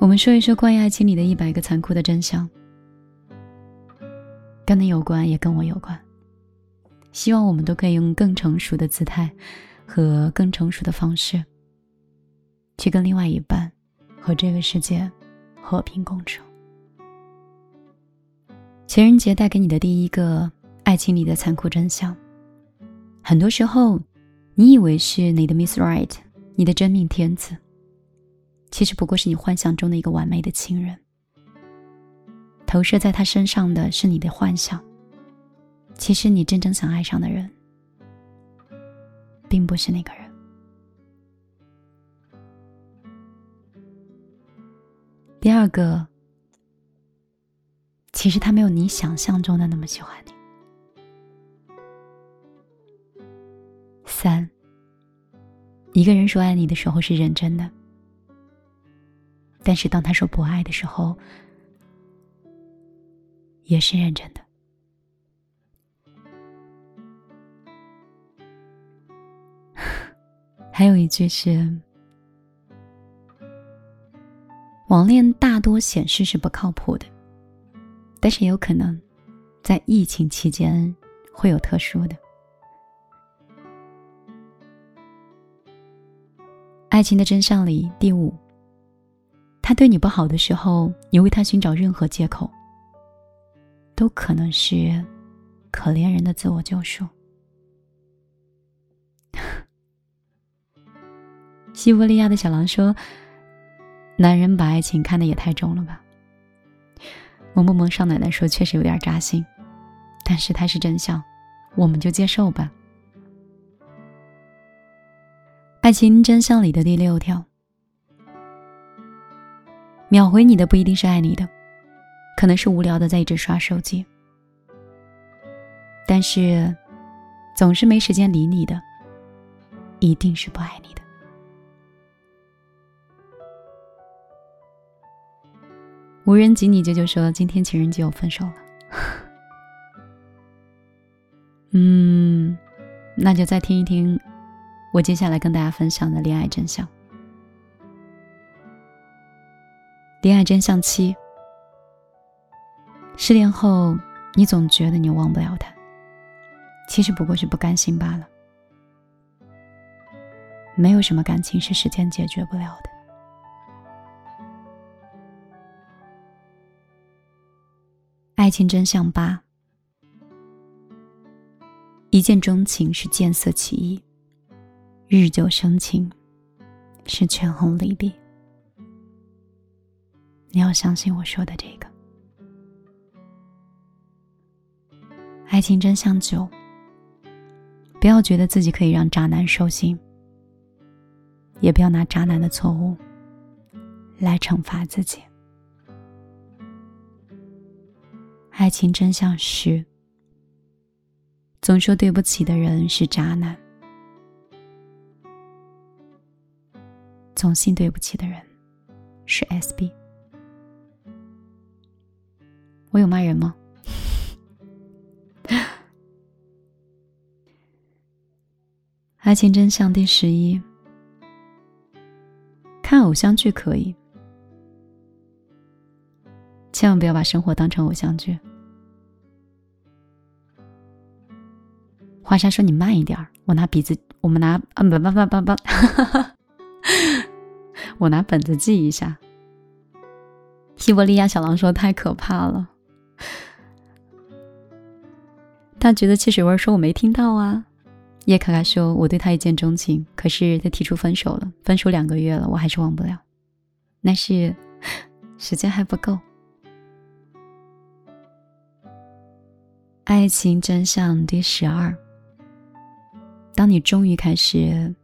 我们说一说关于爱情里的一百个残酷的真相，跟你有关，也跟我有关。希望我们都可以用更成熟的姿态和更成熟的方式，去跟另外一半和这个世界和平共处。情人节带给你的第一个爱情里的残酷真相，很多时候，你以为是你的 Miss Right，你的真命天子，其实不过是你幻想中的一个完美的情人。投射在他身上的是你的幻想。其实你真正想爱上的人，并不是那个人。第二个，其实他没有你想象中的那么喜欢你。三，一个人说爱你的时候是认真的，但是当他说不爱的时候，也是认真的。还有一句是：网恋大多显示是不靠谱的，但是也有可能在疫情期间会有特殊的。爱情的真相里，第五，他对你不好的时候，你为他寻找任何借口，都可能是可怜人的自我救赎。西伯利亚的小狼说：“男人把爱情看得也太重了吧。”萌萌萌少奶奶说：“确实有点扎心，但是它是真相，我们就接受吧。”爱情真相里的第六条：秒回你的不一定是爱你的，可能是无聊的在一直刷手机；但是总是没时间理你的，一定是不爱你的。无人及你舅舅说：“今天情人节我分手了。”嗯，那就再听一听我接下来跟大家分享的恋爱真相。恋爱真相七：失恋后，你总觉得你忘不了他，其实不过是不甘心罢了。没有什么感情是时间解决不了的。爱情真相八：一见钟情是见色起意，日久生情是权衡利弊。你要相信我说的这个。爱情真相九：不要觉得自己可以让渣男收心，也不要拿渣男的错误来惩罚自己。爱情真相是：总说对不起的人是渣男，总信对不起的人是 SB。我有骂人吗？爱情真相第十一：看偶像剧可以，千万不要把生活当成偶像剧。华莎说：“你慢一点，我拿笔子，我们拿啊，不不不不不，我拿本子记一下。”西伯利亚小狼说：“太可怕了。” 他觉得汽水味说：“我没听到啊。”叶卡卡说：“我对他一见钟情，可是他提出分手了，分手两个月了，我还是忘不了。那是时间还不够。”爱情真相第十二。当你终于开始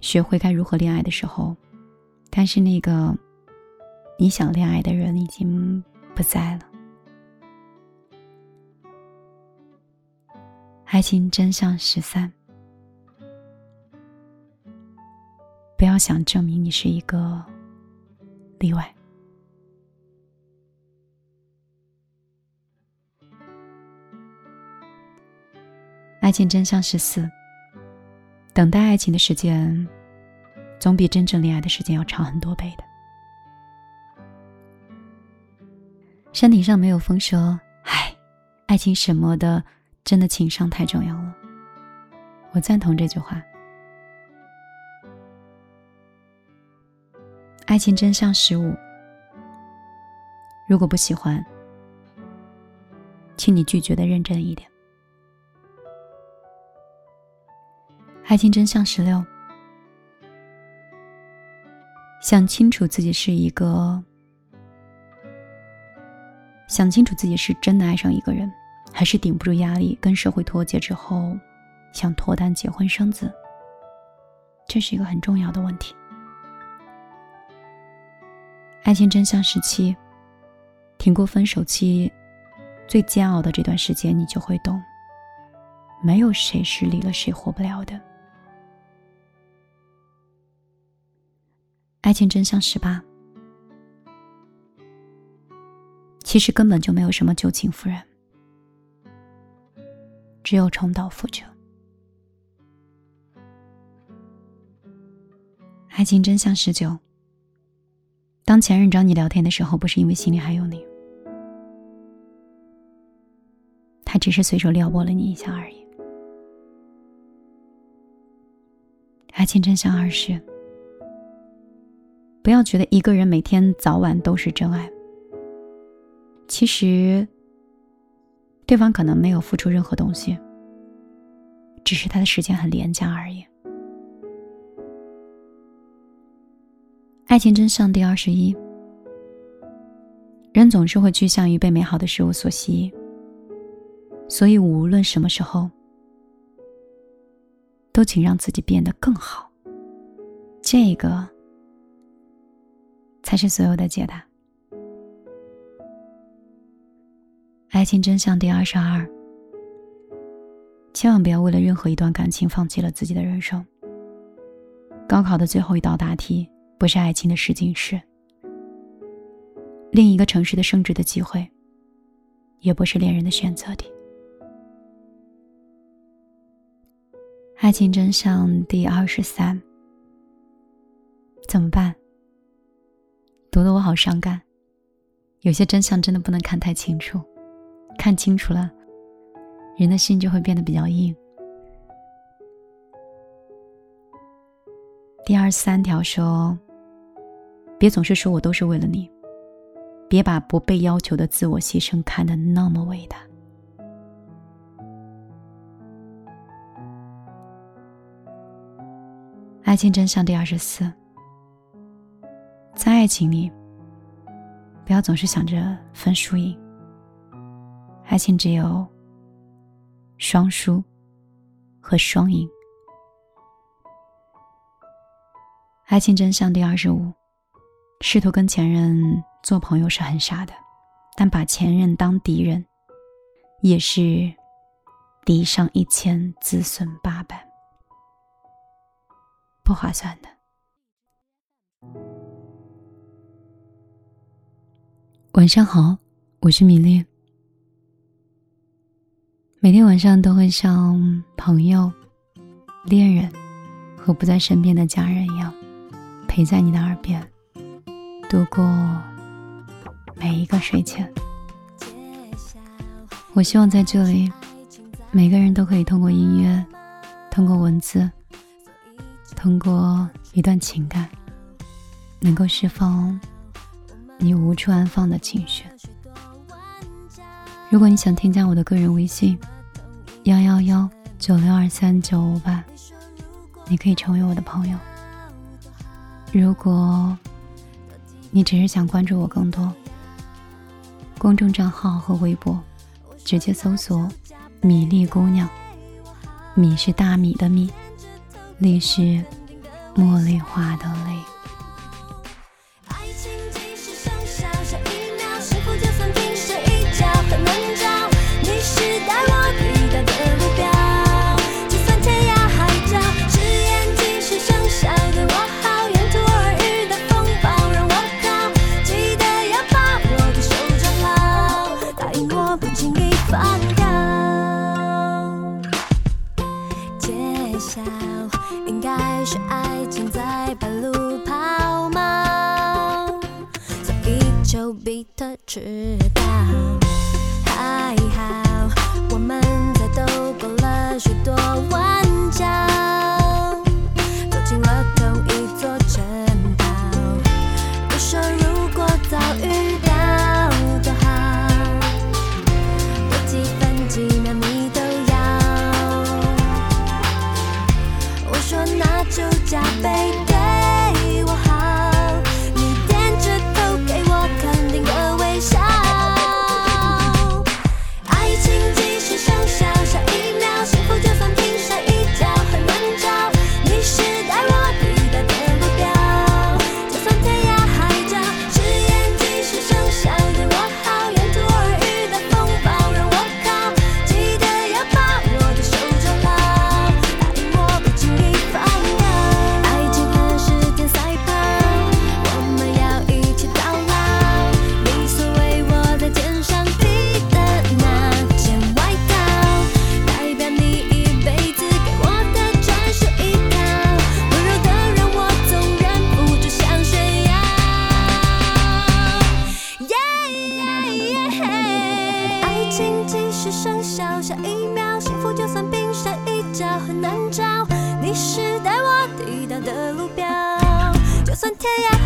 学会该如何恋爱的时候，但是那个你想恋爱的人已经不在了。爱情真相十三：不要想证明你是一个例外。爱情真相十四。等待爱情的时间，总比真正恋爱的时间要长很多倍的。山顶上没有风说：“唉，爱情什么的，真的情商太重要了。”我赞同这句话。爱情真相十五：如果不喜欢，请你拒绝的认真一点。爱情真相十六：想清楚自己是一个。想清楚自己是真的爱上一个人，还是顶不住压力跟社会脱节之后，想脱单结婚生子。这是一个很重要的问题。爱情真相时期，挺过分手期最煎熬的这段时间，你就会懂，没有谁是离了谁活不了的。爱情真相十八。其实根本就没有什么旧情复燃，只有重蹈覆辙。爱情真相十九：当前任找你聊天的时候，不是因为心里还有你，他只是随手撩拨了你一下而已。爱情真相二十：不要觉得一个人每天早晚都是真爱。其实，对方可能没有付出任何东西，只是他的时间很廉价而已。爱情真相第二十一：人总是会趋向于被美好的事物所吸引，所以无论什么时候，都请让自己变得更好。这个才是所有的解答。爱情真相第二十二：千万不要为了任何一段感情放弃了自己的人生。高考的最后一道大题不是爱情的试金石，另一个城市的升职的机会，也不是恋人的选择题。爱情真相第二十三：怎么办？读得我好伤感，有些真相真的不能看太清楚。看清楚了，人的心就会变得比较硬。第二十三条说：“别总是说我都是为了你，别把不被要求的自我牺牲看得那么伟大。”爱情真相第二十四：在爱情里，不要总是想着分输赢。爱情只有双输和双赢。爱情真相第二十五：试图跟前任做朋友是很傻的，但把前任当敌人，也是敌上一千，自损八百，不划算的。晚上好，我是米粒。每天晚上都会像朋友、恋人和不在身边的家人一样，陪在你的耳边，度过每一个睡前。我希望在这里，每个人都可以通过音乐、通过文字、通过一段情感，能够释放你无处安放的情绪。如果你想添加我的个人微信。幺幺幺九六二三九五八，你可以成为我的朋友。如果你只是想关注我更多，公众账号和微博，直接搜索“米粒姑娘”。米是大米的米，粒是茉莉花的就